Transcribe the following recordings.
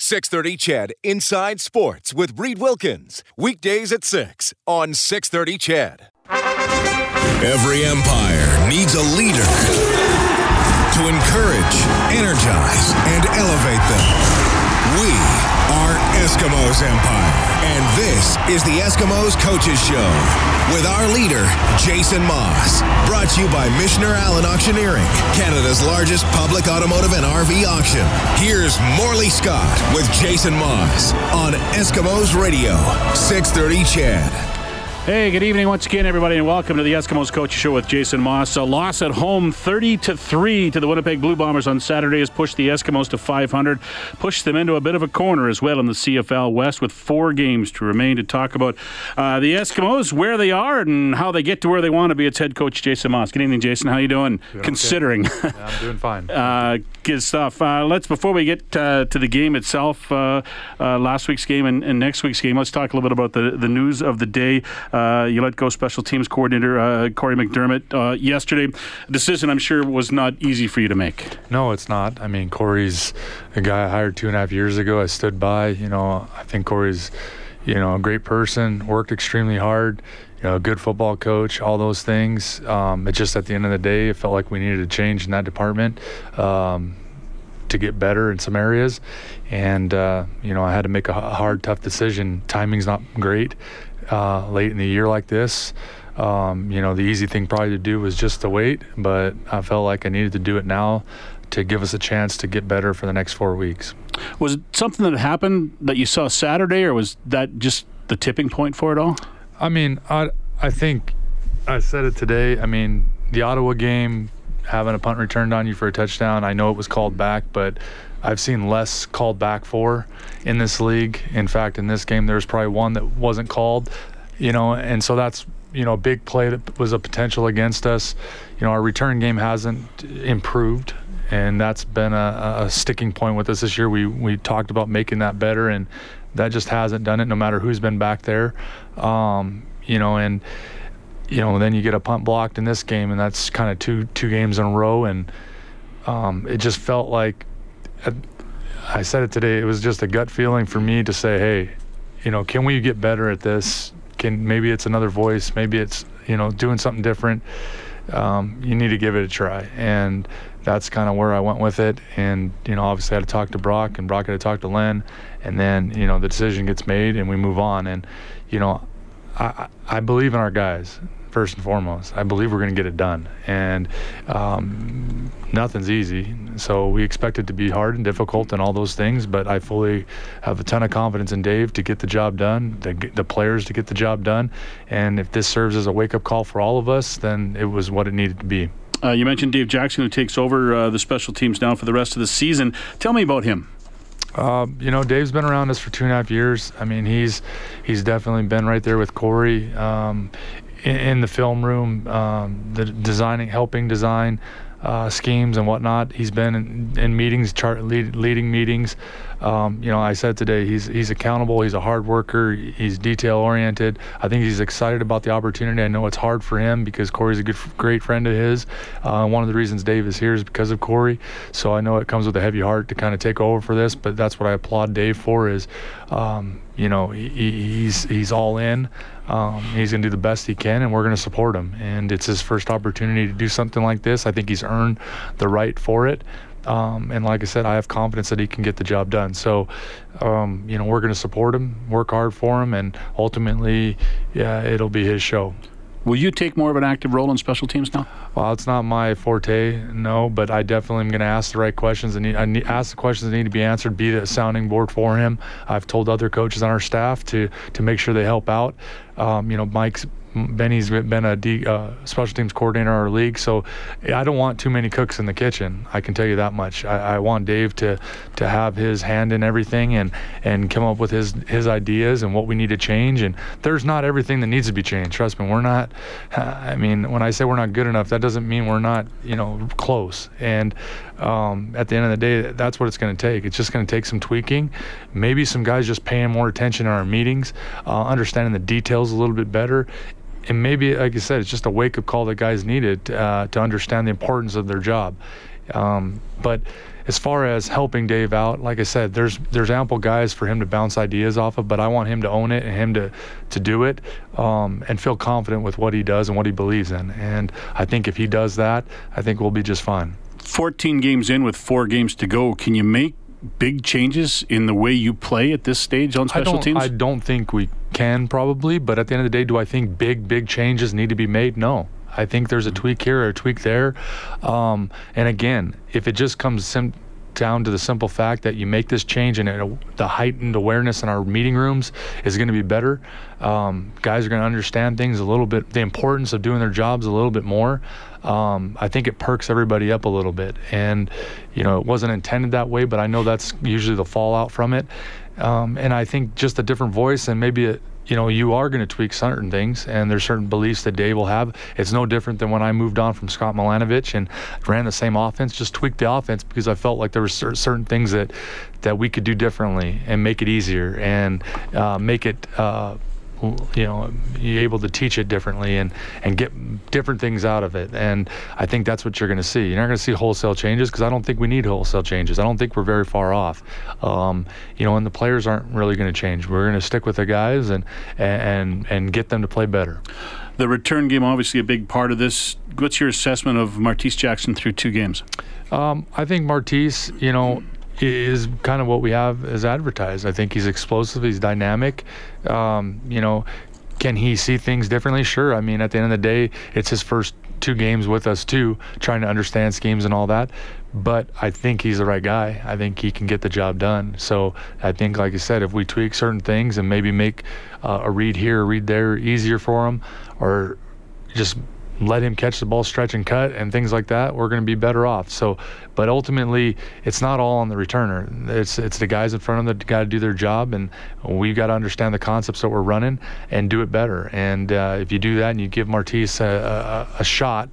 630 CHED Inside Sports with Reed Wilkins. Weekdays at 6 on 630 CHED. Every empire needs a leader to encourage, energize, and elevate them. We Eskimos Empire, and this is the Eskimos Coaches Show with our leader, Jason Maas. Brought to you by Michener Allen Auctioneering, Canada's largest public automotive and RV auction. Here's Morley Scott with Jason Maas on Eskimos Radio, 630 CHED. Hey, good evening once again, everybody, and welcome to the Eskimos Coach Show with Jason Maas. A loss at home, 30 to three, to the Winnipeg Blue Bombers on Saturday has pushed the Eskimos to 500, pushed them into a bit of a corner as well in the CFL West with four games to remain to talk about uh, the Eskimos, where they are, and how they get to where they want to be. It's head coach Jason Maas. Good evening, Jason. How you doing? doing Considering, okay. yeah, I'm doing fine. uh, good stuff. Uh, let's before we get uh, to the game itself, uh, uh, last week's game and, and, next week's game. Let's talk a little bit about the the news of the day. You let go special teams coordinator uh, Corey McDermott uh, yesterday. A decision I'm sure was not easy for you to make. No, it's not. I mean, Corey's a guy I hired two and a half years ago. I stood by. You know, I think Corey's, you know, a great person. Worked extremely hard. You know, a good football coach. All those things. Um, it just at the end of the day, it felt like we needed a change in that department. Um, to get better in some areas. And, uh, you know, I had to make a hard, tough decision. Timing's not great uh, late in the year like this. Um, you know, the easy thing probably to do was just to wait, but I felt like I needed to do it now to give us a chance to get better for the next four weeks. Was it something that happened that you saw Saturday, or was that just the tipping point for it all? I mean, I I think I said it today. I mean, the Ottawa game, having a punt returned on you for a touchdown. I know it was called back, but I've seen less called back for in this league. In fact, in this game, there's probably one that wasn't called, you know, and so that's, you know, a big play that was a potential against us. You know, our return game hasn't improved, and that's been a, a sticking point with us this year. We, we talked about making that better, and that just hasn't done it no matter who's been back there. Um, you know, and, you know, then you get a punt blocked in this game, and that's kind of two two games in a row, and um, it just felt like I said it today. It was just a gut feeling for me to say, hey, you know, can we get better at this? Can maybe it's another voice, maybe it's you know doing something different. Um, you need to give it a try, and that's kind of where I went with it. And you know, obviously, I had to talk to Brock, and Brock had to talk to Len, and then you know the decision gets made, and we move on. And you know, I I believe in our guys first and foremost. I believe we're going to get it done, and um, nothing's easy. So we expect it to be hard and difficult and all those things. But I fully have a ton of confidence in Dave to get the job done, the, the players to get the job done, and if this serves as a wake-up call for all of us, then it was what it needed to be. Uh, you mentioned Dave Jackson, who takes over uh, the special teams now for the rest of the season. Tell me about him. Uh, you know, Dave's been around us for two and a half years. I mean, he's he's definitely been right there with Corey. Um, in, in the film room, um, the designing, helping design uh, schemes and whatnot. He's been in, in meetings, chart, lead, leading meetings. Um, you know, I said today he's he's accountable. He's a hard worker. He's detail oriented. I think he's excited about the opportunity. I know it's hard for him because Corey's a good, great friend of his. Uh, one of the reasons Dave is here is because of Corey. So I know it comes with a heavy heart to kind of take over for this. But that's what I applaud Dave for. Is um, you know he, he's he's all in. Um, he's going to do the best he can, and we're going to support him. And it's his first opportunity to do something like this. I think he's earned the right for it. Um, and like I said, I have confidence that he can get the job done. So, um, you know, we're going to support him, work hard for him, and ultimately, yeah, it'll be his show. Will you take more of an active role in special teams now? Well, it's not my forte, no, but I definitely am going to ask the right questions and I need, ask the questions that need to be answered, be the sounding board for him. I've told other coaches on our staff to to make sure they help out. Um, you know, Mike's Benny's been a D, uh, special teams coordinator in our league, so I don't want too many cooks in the kitchen. I can tell you that much. I, I, want Dave to to have his hand in everything and and come up with his his ideas and what we need to change. And there's not everything that needs to be changed. Trust me, we're not. I mean, when I say we're not good enough, that doesn't mean we're not you know close. And um, at the end of the day, that's what it's going to take. It's just going to take some tweaking, maybe some guys just paying more attention in our meetings, uh, understanding the details a little bit better, and maybe, like I said, it's just a wake up call that guys needed uh, to understand the importance of their job. Um, but as far as helping Dave out, like I said, there's there's ample guys for him to bounce ideas off of, but I want him to own it and him to to do it um, and feel confident with what he does and what he believes in. And I think if he does that, I think we'll be just fine. 14 games in with four games to go. Can you make big changes in the way you play at this stage on special I teams? I don't think we can probably, but at the end of the day, do I think big, big changes need to be made? No. I think there's a tweak here or a tweak there. Um, and again, if it just comes sim- down to the simple fact that you make this change and it, the heightened awareness in our meeting rooms is going to be better, um, guys are going to understand things a little bit, the importance of doing their jobs a little bit more um, I think it perks everybody up a little bit. And, you know, it wasn't intended that way, but I know that's usually the fallout from it. Um, and I think just a different voice and maybe a, you know, you are going to tweak certain things, and there's certain beliefs that Dave will have. It's no different than when I moved on from Scott Milanovich and ran the same offense, just tweaked the offense because I felt like there were certain things that that we could do differently and make it easier and uh, make it uh, you know you're able to teach it differently and and get different things out of it. And i think that's what you're going to see. You're not going to see wholesale changes because i don't think we need wholesale changes. I don't think we're very far off. Um, you know and the players aren't really going to change. We're going to stick with the guys and and and get them to play better. The return game obviously a big part of this. What's your assessment of martese jackson through two games? Um, i think martese you know is kind of what we have as advertised. I think he's explosive, he's dynamic. Um, you know, can he see things differently? Sure. I mean, at the end of the day, it's his first two games with us too, trying to understand schemes and all that. But I think he's the right guy. I think he can get the job done. So I think, like I said, if we tweak certain things and maybe make uh, a read here, a read there easier for him, or just let him catch the ball, stretch and cut, and things like that, we're going to be better off. So, but ultimately, it's not all on the returner. It's it's the guys in front of them that got to do their job, and we've got to understand the concepts that we're running and do it better. And uh, if you do that and you give Martese a, a, a shot,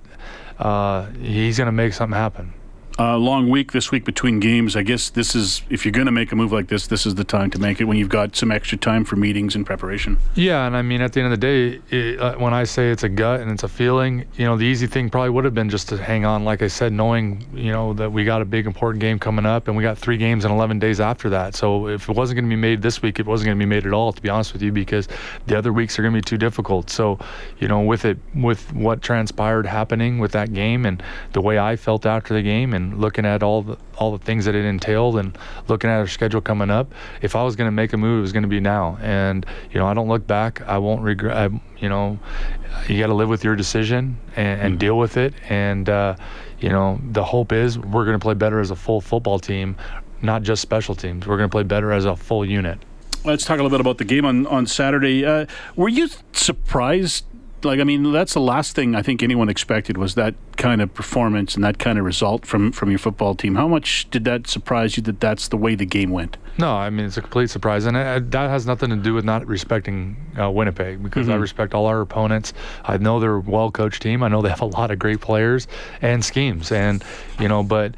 uh, he's going to make something happen. Uh, long week this week between games. I guess this is if you're going to make a move like this, this is the time to make it when you've got some extra time for meetings and preparation. Yeah, and I mean at the end of the day, it, uh, when I say it's a gut and it's a feeling, you know, the easy thing probably would have been just to hang on, like I said, knowing you know that we got a big important game coming up, and we got three games in 11 days after that. So if it wasn't going to be made this week, it wasn't going to be made at all, to be honest with you, because the other weeks are going to be too difficult. So, you know, with it, with what transpired happening with that game and the way I felt after the game, and looking at all the all the things that it entailed and looking at our schedule coming up, if I was going to make a move, it was going to be now. And you know, I don't look back. I won't regret. I, you know, you got to live with your decision and, and mm-hmm. deal with it. And uh, you know, the hope is we're going to play better as a full football team, not just special teams. We're going to play better as a full unit. Let's talk a little bit about the game on on Saturday. Uh, were you surprised like I mean, that's the last thing I think anyone expected was that kind of performance and that kind of result from from your football team. How much did that surprise you that that's the way the game went? No, I mean it's a complete surprise, and that has nothing to do with not respecting uh, Winnipeg because mm-hmm. I respect all our opponents. I know they're a well coached team. I know they have a lot of great players and schemes, and you know, but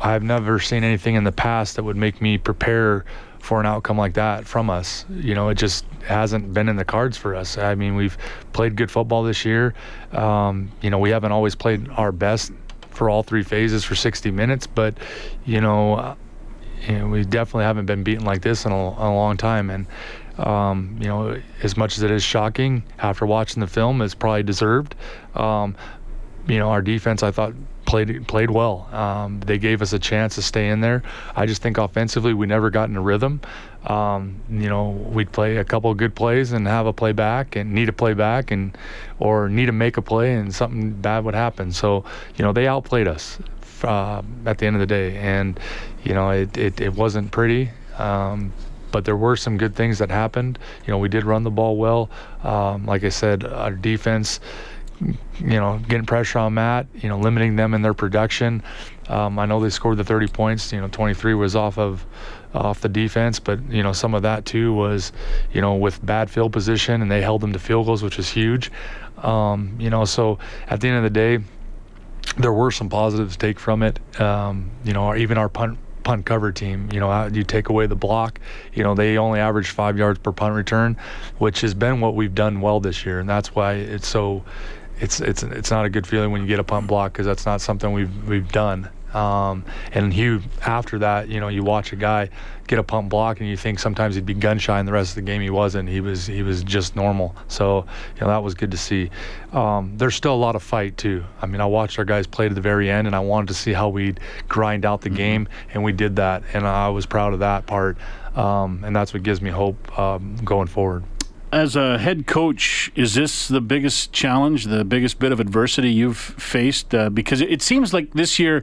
I've never seen anything in the past that would make me prepare for an outcome like that from us. You know, it just hasn't been in the cards for us. I mean, we've played good football this year. Um, you know, we haven't always played our best for all three phases for 60 minutes, but you know, uh, you know we definitely haven't been beaten like this in a, a long time. And um, you know, as much as it is shocking after watching the film, it's probably deserved. Um, you know, our defense, I thought played played well. Um, they gave us a chance to stay in there. I just think offensively we never got in a rhythm. Um, you know, we'd play a couple of good plays and have a play back and need a play back and or need to make a play and something bad would happen. So you know they outplayed us uh, at the end of the day, and you know it it, it wasn't pretty. Um, but there were some good things that happened. You know, we did run the ball well. Um, like I said, our defense you know, getting pressure on Matt, you know, limiting them in their production. Um, I know they scored the 30 points. You know, 23 was off of off the defense, but you know, some of that too was, you know, with bad field position, and they held them to field goals, which was huge. Um, you know, so at the end of the day, there were some positives to take from it. Um, you know, even our punt punt cover team. You know, you take away the block. You know, they only average five yards per punt return, which has been what we've done well this year, and that's why it's so. It's it's it's not a good feeling when you get a punt block because that's not something we've we've done. Um, and Hugh, after that, you know, you watch a guy get a pump block, and you think sometimes he'd be gun shy, and the rest of the game he wasn't. He was he was just normal. So you know that was good to see. Um, there's still a lot of fight too. I mean, I watched our guys play to the very end, and I wanted to see how we'd grind out the mm-hmm. game, and we did that, and I was proud of that part. Um, and that's what gives me hope um, going forward as a head coach, is this the biggest challenge, the biggest bit of adversity you've faced? Uh, because it seems like this year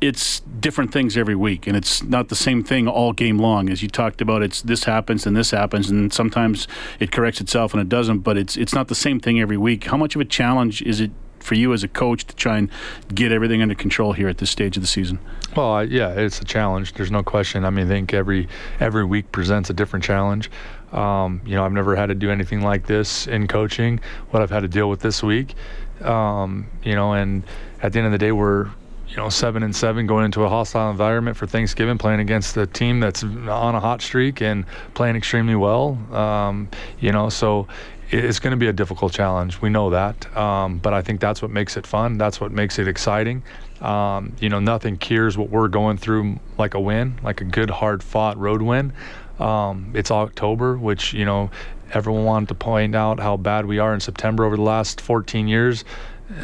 it's different things every week, and it's not the same thing all game long. As you talked about, it's this happens and this happens, and sometimes it corrects itself and it doesn't. But it's it's not the same thing every week. How much of a challenge is it for you as a coach to try and get everything under control here at this stage of the season? Well, uh, yeah, it's a challenge. There's no question. I mean, I think every every week presents a different challenge. Um, you know, I've never had to do anything like this in coaching. What I've had to deal with this week, um, you know, and at the end of the day, we're you know seven and seven going into a hostile environment for Thanksgiving, playing against a team that's on a hot streak and playing extremely well. Um, you know, so it's going to be a difficult challenge. We know that, um, but I think that's what makes it fun. That's what makes it exciting. Um, you know, nothing cures what we're going through like a win, like a good, hard fought road win. Um, it's October, which, you know, everyone wanted to point out how bad we are in September over the last 14 years,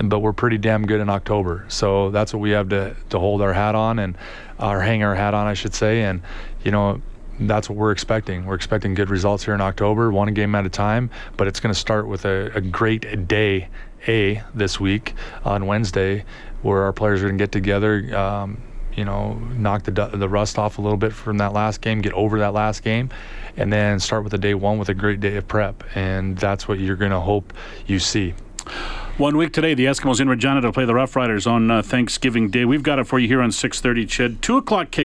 but we're pretty damn good in October. So that's what we have to, to hold our hat on and or hang our hat on, I should say. And, you know, that's what we're expecting. We're expecting good results here in October, one game at a time, but it's going to start with a, a great day A this week on Wednesday where our players are going to get together. Um, you know, knock the the rust off a little bit from that last game, get over that last game, and then start with the day one with a great day of prep. And that's what you're going to hope you see. One week today, the Eskimos in Regina to play the Rough Riders on uh, Thanksgiving Day. We've got it for you here on 6:30. Ched, two o'clock kick.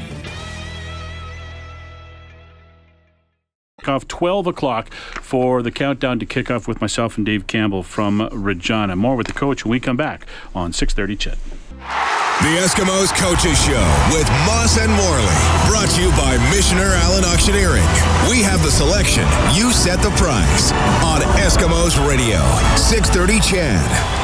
Off 12 o'clock for the countdown to kickoff with myself and Dave Campbell from Regina. More with the coach when we come back on 6:30 Ched. The Eskimos Coaches Show with Maas and Morley. Brought to you by Michener Allen Auctioneering. We have the selection. You set the price. On Eskimos Radio. 630 Ched.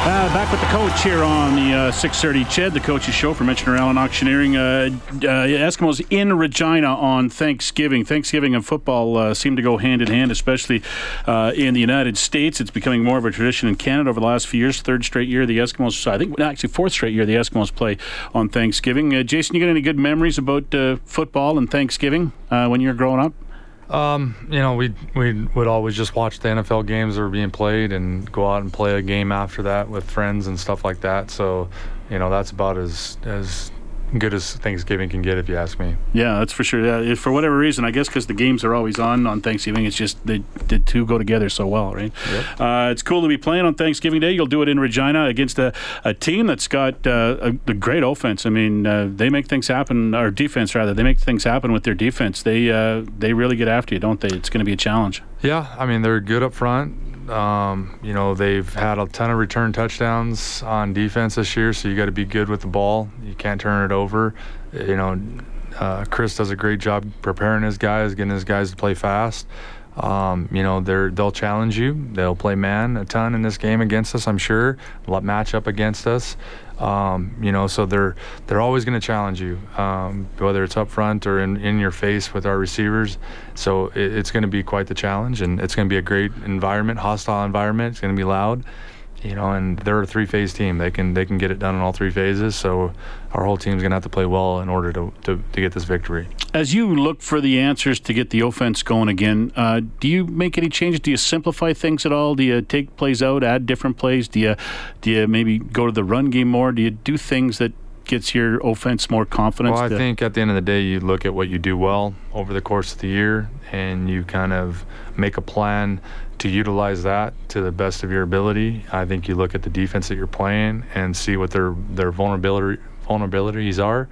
Uh, back with the coach here on the uh, 6:30 Ched, the coach's show for Michener Allen Auctioneering. Uh, uh, Eskimos in Regina on Thanksgiving. Thanksgiving and football uh, seem to go hand in hand, especially uh, in the United States. It's becoming more of a tradition in Canada over the last few years. Third straight year, the Eskimos. I think actually fourth straight year, the Eskimos play on Thanksgiving. Jason, you got any good memories about football and Thanksgiving when you were growing up? Um, you know, we we would always just watch the NFL games that were being played and go out and play a game after that with friends and stuff like that. So, you know, that's about as as good as Thanksgiving can get, if you ask me. Yeah, that's for sure. Yeah, for whatever reason, I guess because the games are always on on Thanksgiving, it's just the, the two go together so well, right? Yep. Uh, it's cool to be playing on Thanksgiving Day. You'll do it in Regina against a, a team that's got uh, a, a, great offense. I mean, uh, they make things happen, or defense rather. They make things happen with their defense. They uh, they really get after you, don't they? It's going to be a challenge. Yeah, I mean they're good up front. Um, you know, they've had a ton of return touchdowns on defense this year, so you got to be good with the ball. You can't turn it over. You know, uh, Chris does a great job preparing his guys, getting his guys to play fast. Um, you know, they're they'll challenge you. They'll play man a ton in this game against us. I'm sure. Match up against us. Um, you know, so they're they're always going to challenge you, um, whether it's up front or in, in your face with our receivers. So it, it's going to be quite the challenge, and it's going to be a great environment, hostile environment. It's going to be loud you know, and they're a three-phase team. They can they can get it done in all three phases. So our whole team's going to have to play well in order to, to, to, get this victory. As you look for the answers to get the offense going again, uh, do you make any changes? Do you simplify things at all? Do you take plays out, add different plays? Do you do you maybe go to the run game more? Do you do things that gets your offense more confidence? Well, I think at the end of the day, you look at what you do well over the course of the year, and you kind of make a plan to utilize that to the best of your ability. I think you look at the defense that you're playing and see what their their vulnerability vulnerabilities are,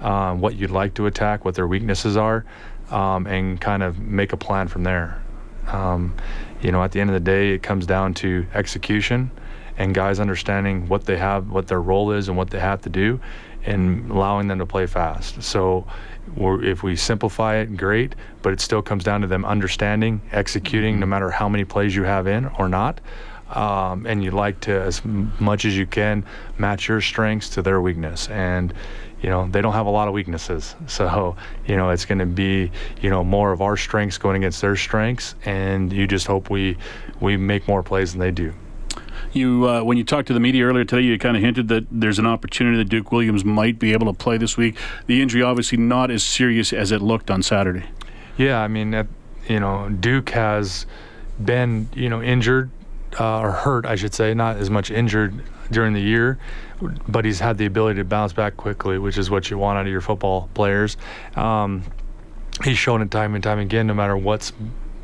um, what you'd like to attack, what their weaknesses are, um, and kind of make a plan from there. Um, you know, at the end of the day, it comes down to execution and guys understanding what they have, what their role is, and what they have to do, and allowing them to play fast. So, if we simplify it, great, but it still comes down to them understanding, executing, no matter how many plays you have in or not. Um, and you like to, as much as you can, match your strengths to their weakness. And you know they don't have a lot of weaknesses so you know it's going to be you know more of our strengths going against their strengths and you just hope we we make more plays than they do you, uh, when you talked to the media earlier today, you kind of hinted that there's an opportunity that Duke Williams might be able to play this week. The injury obviously not as serious as it looked on Saturday. Yeah, I mean, that, you know, Duke has been, you know, injured uh, or hurt, I should say, not as much injured during the year, but he's had the ability to bounce back quickly, which is what you want out of your football players. Um, he's shown it time and time again, no matter what's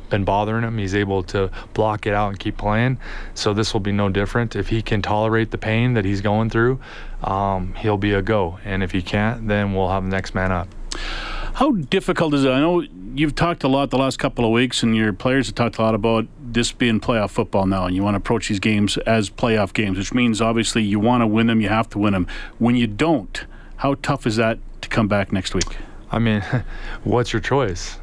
been bothering him. He's able to block it out and keep playing. So this will be no different. If he can tolerate the pain that he's going through, um, he'll be a go. And if he can't, then we'll have the next man up. How difficult is it? I know you've talked a lot the last couple of weeks, and your players have talked a lot about this being playoff football now, and you want to approach these games as playoff games, which means obviously you want to win them, you have to win them. When you don't, how tough is that to come back next week? I mean, what's your choice?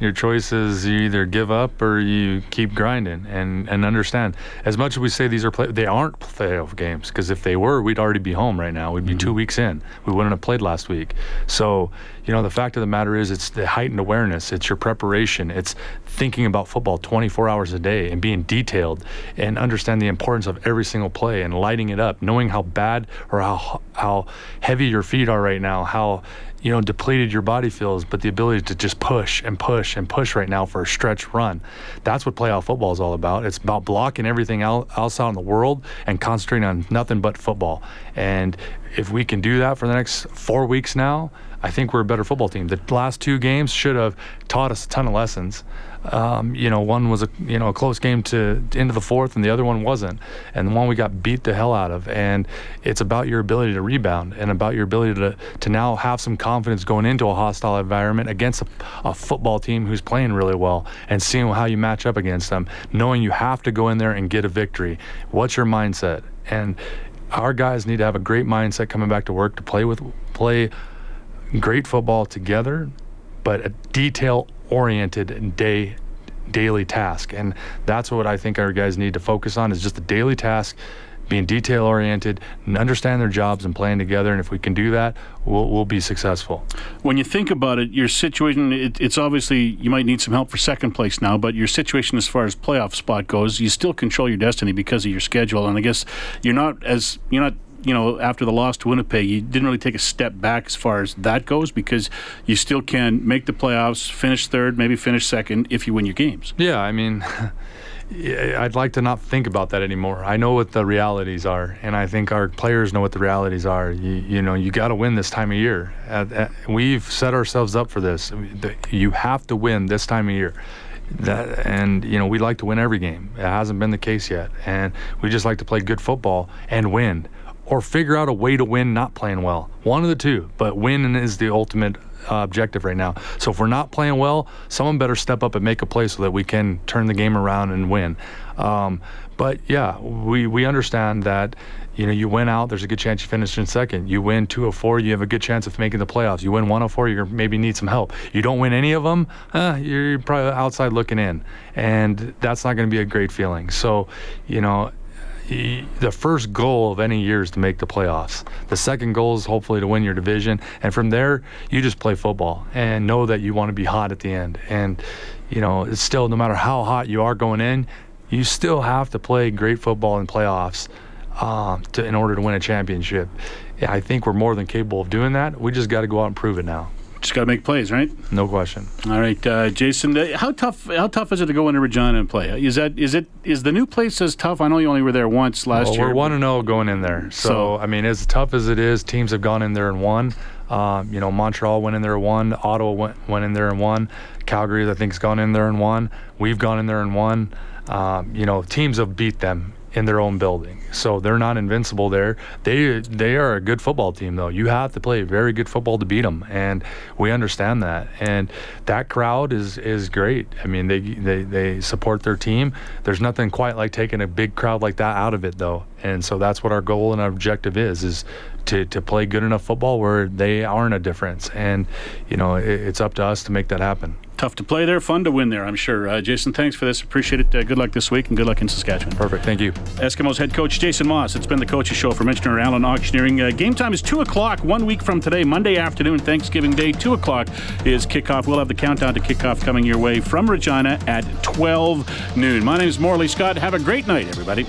Your choice is you either give up or you keep grinding and, and understand. As much as we say these are play, they aren't playoff games because if they were, we'd already be home right now. We'd be mm-hmm. two weeks in. We wouldn't have played last week. So, you know, the fact of the matter is, it's the heightened awareness. It's your preparation. It's thinking about football 24 hours a day and being detailed and understand the importance of every single play and lighting it up, knowing how bad or how how heavy your feet are right now, how you know, depleted your body feels, but the ability to just push and push and push right now for a stretch run. That's what playoff football is all about. It's about blocking everything else out in the world and concentrating on nothing but football. And if we can do that for the next four weeks now, I think we're a better football team. The last two games should have taught us a ton of lessons. Um, you know, one was a you know a close game to into the fourth, and the other one wasn't. And the one we got beat the hell out of. And it's about your ability to rebound and about your ability to to now have some confidence going into a hostile environment against a, a football team who's playing really well, and seeing how you match up against them, knowing you have to go in there and get a victory. What's your mindset? And our guys need to have a great mindset coming back to work to play with play great football together, but a detail oriented day daily task. And that's what I think our guys need to focus on is just the daily task, being detail oriented and understand their jobs and playing together. And if we can do that, we'll, we'll be successful. When you think about it, your situation, it, it's obviously you might need some help for second place now, but your situation as far as playoff spot goes, you still control your destiny because of your schedule. And I guess you're not as, you're not you know, after the loss to Winnipeg, you didn't really take a step back as far as that goes because you still can make the playoffs, finish third, maybe finish second if you win your games. Yeah, I mean, I'd like to not think about that anymore. I know what the realities are, and I think our players know what the realities are. You, you know, you got to win this time of year. we've set ourselves up for this. You have to win this time of year. That, and you know we like to win every game. It hasn't been the case yet, and we just like to play good football and win or figure out a way to win not playing well. One of the two, but win is the ultimate uh, objective right now. So if we're not playing well, someone better step up and make a play so that we can turn the game around and win. Um, but yeah, we we understand that you know, you win out, there's a good chance you finish in second. You win two of four, you have a good chance of making the playoffs. You win one of four, you maybe need some help. You don't win any of them, eh, you're probably outside looking in, and that's not going to be a great feeling. So, you know, the first goal of any year is to make the playoffs. The second goal is hopefully to win your division, and from there you just play football and know that you want to be hot at the end. And you know, it's still no matter how hot you are going in, you still have to play great football in playoffs um, to, in order to win a championship. I think we're more than capable of doing that. We just got to go out and prove it now. Just got to make plays, right? No question. All right, uh, Jason. Uh, how tough? How tough is it to go into Regina and play? Is that is it is the new place as tough? I know you only were there once last well, year. We're one and zero oh going in there. So, so, I mean, as tough as it is, teams have gone in there and won. Um, you know, Montreal went in there and won. Ottawa went went in there and won. Calgary, I think, has gone in there and won. We've gone in there and won. Um, you know, teams have beat them in their own building. So they're not invincible there. They they are a good football team though. You have to play very good football to beat them, and we understand that. And that crowd is is great. I mean, they they they support their team. There's nothing quite like taking a big crowd like that out of it though. And so that's what our goal and our objective is is to, to play good enough football where they aren't a difference. And, you know, it, it's up to us to make that happen. Tough to play there, fun to win there, I'm sure. Uh, Jason, thanks for this. Appreciate it. Uh, good luck this week and good luck in Saskatchewan. Perfect. Thank you. Eskimos head coach Jason Maas. It's been the coach's show for Michener Allen Auctioneering. Uh, game time is 2 o'clock one week from today, Monday afternoon, Thanksgiving Day. 2 o'clock is kickoff. We'll have the countdown to kickoff coming your way from Regina at 12 noon. My name is Morley Scott. Have a great night, everybody.